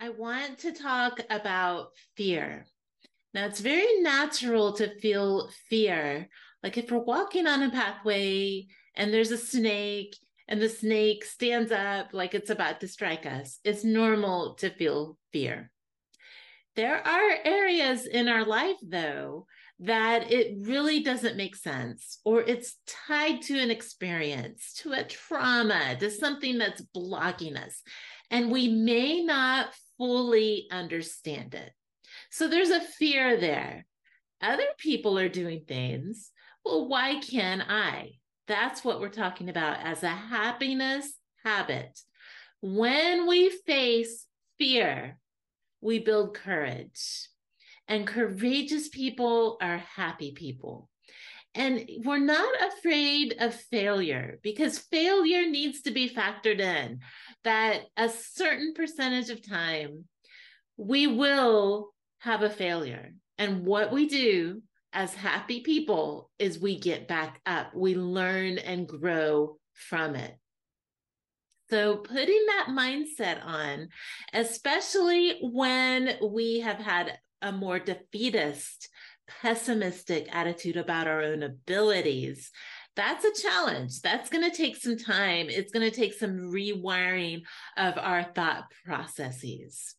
I want to talk about fear. Now, it's very natural to feel fear. Like if we're walking on a pathway and there's a snake and the snake stands up like it's about to strike us, it's normal to feel fear. There are areas in our life, though, that it really doesn't make sense, or it's tied to an experience, to a trauma, to something that's blocking us. And we may not fully understand it. So there's a fear there. Other people are doing things. Well, why can't I? That's what we're talking about as a happiness habit. When we face fear, we build courage. And courageous people are happy people. And we're not afraid of failure because failure needs to be factored in that a certain percentage of time we will have a failure. And what we do as happy people is we get back up, we learn and grow from it. So, putting that mindset on, especially when we have had a more defeatist, pessimistic attitude about our own abilities, that's a challenge. That's going to take some time. It's going to take some rewiring of our thought processes.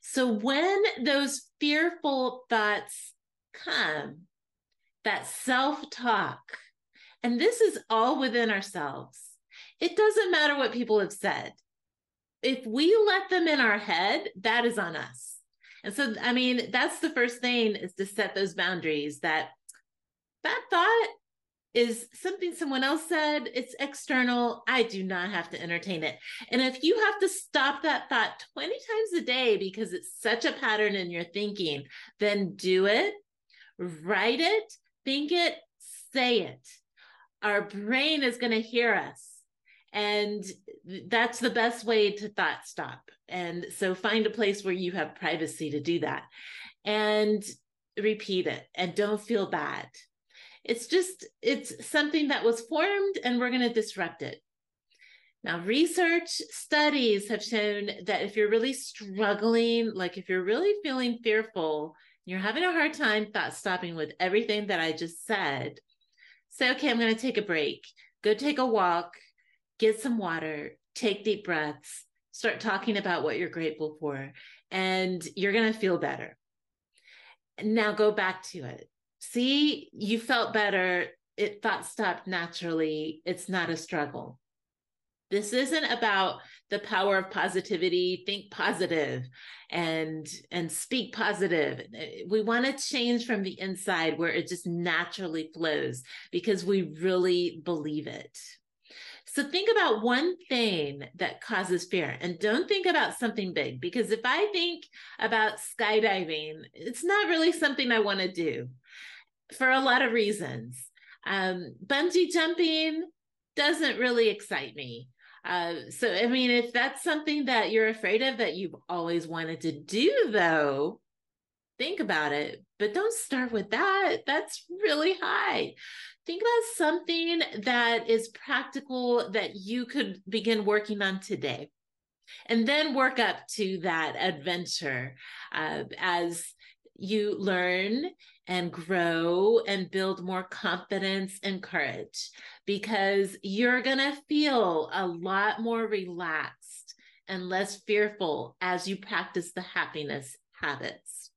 So when those fearful thoughts come, that self talk, and this is all within ourselves, it doesn't matter what people have said. If we let them in our head, that is on us. And so, I mean, that's the first thing is to set those boundaries that that thought is something someone else said, it's external. I do not have to entertain it. And if you have to stop that thought 20 times a day because it's such a pattern in your thinking, then do it, write it, think it, say it. Our brain is going to hear us. And that's the best way to thought stop. And so find a place where you have privacy to do that. And repeat it and don't feel bad. It's just, it's something that was formed and we're going to disrupt it. Now, research studies have shown that if you're really struggling, like if you're really feeling fearful, you're having a hard time thought stopping with everything that I just said, say, okay, I'm going to take a break, go take a walk, get some water, take deep breaths, start talking about what you're grateful for, and you're going to feel better. Now go back to it see, you felt better. It thought stopped naturally. It's not a struggle. This isn't about the power of positivity, think positive and and speak positive. We want to change from the inside where it just naturally flows because we really believe it. So think about one thing that causes fear and don't think about something big because if I think about skydiving, it's not really something I want to do for a lot of reasons. Um, bungee jumping doesn't really excite me. Uh, so, I mean, if that's something that you're afraid of that you've always wanted to do, though, think about it. But don't start with that. That's really high. Think about something that is practical that you could begin working on today. And then work up to that adventure uh, as you learn and grow and build more confidence and courage because you're going to feel a lot more relaxed and less fearful as you practice the happiness habits.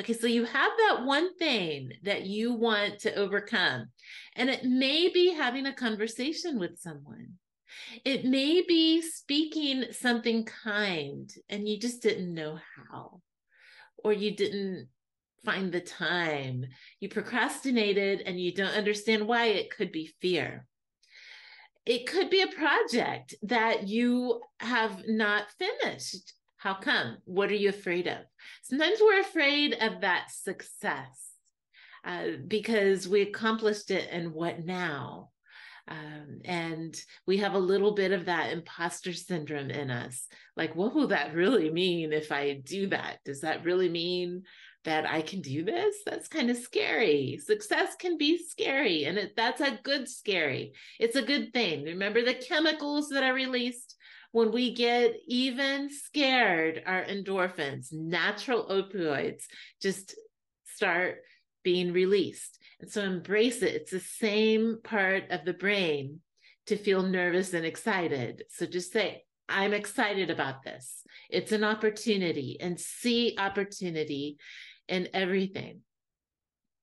Okay, so you have that one thing that you want to overcome, and it may be having a conversation with someone. It may be speaking something kind and you just didn't know how, or you didn't find the time. You procrastinated and you don't understand why. It could be fear. It could be a project that you have not finished. How come? What are you afraid of? Sometimes we're afraid of that success uh, because we accomplished it, and what now? Um, and we have a little bit of that imposter syndrome in us. Like, what will that really mean if I do that? Does that really mean that I can do this, that's kind of scary. Success can be scary, and it, that's a good scary. It's a good thing. Remember the chemicals that are released when we get even scared, our endorphins, natural opioids, just start being released. And so embrace it. It's the same part of the brain to feel nervous and excited. So just say, I'm excited about this. It's an opportunity and see opportunity in everything.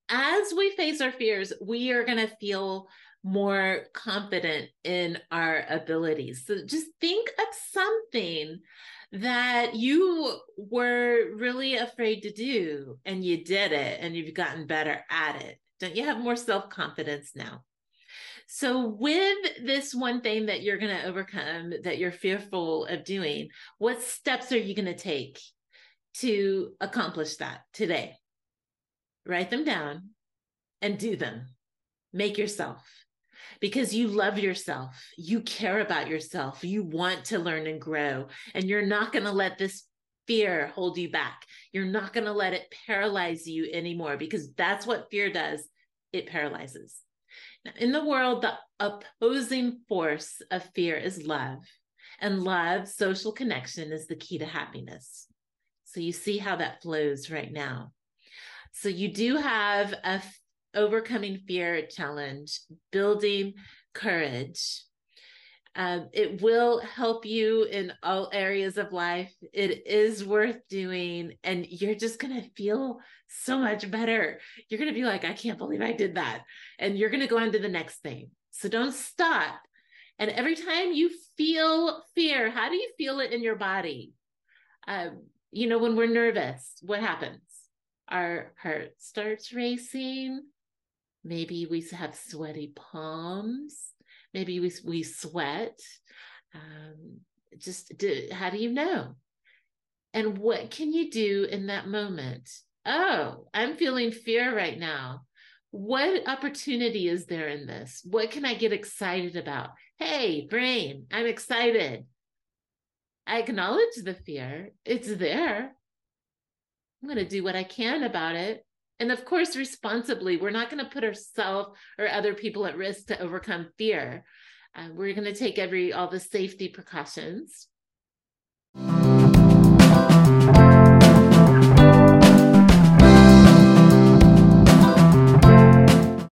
As we face our fears, we are going to feel more confident in our abilities. So just think of something that you were really afraid to do and you did it and you've gotten better at it. Don't you have more self confidence now? So, with this one thing that you're going to overcome that you're fearful of doing, what steps are you going to take to accomplish that today? Write them down and do them. Make yourself because you love yourself, you care about yourself, you want to learn and grow, and you're not going to let this fear hold you back. You're not going to let it paralyze you anymore because that's what fear does it paralyzes. Now, in the world, the opposing force of fear is love, and love, social connection, is the key to happiness. So you see how that flows right now. So you do have a overcoming fear challenge, building courage. Um, it will help you in all areas of life. It is worth doing, and you're just going to feel so much better. You're going to be like, I can't believe I did that. And you're going to go on to the next thing. So don't stop. And every time you feel fear, how do you feel it in your body? Um, you know, when we're nervous, what happens? Our heart starts racing Maybe we have sweaty palms. Maybe we, we sweat. Um, just do, how do you know? And what can you do in that moment? Oh, I'm feeling fear right now. What opportunity is there in this? What can I get excited about? Hey, brain, I'm excited. I acknowledge the fear. It's there. I'm going to do what I can about it and of course responsibly we're not going to put ourselves or other people at risk to overcome fear. Uh, we're going to take every all the safety precautions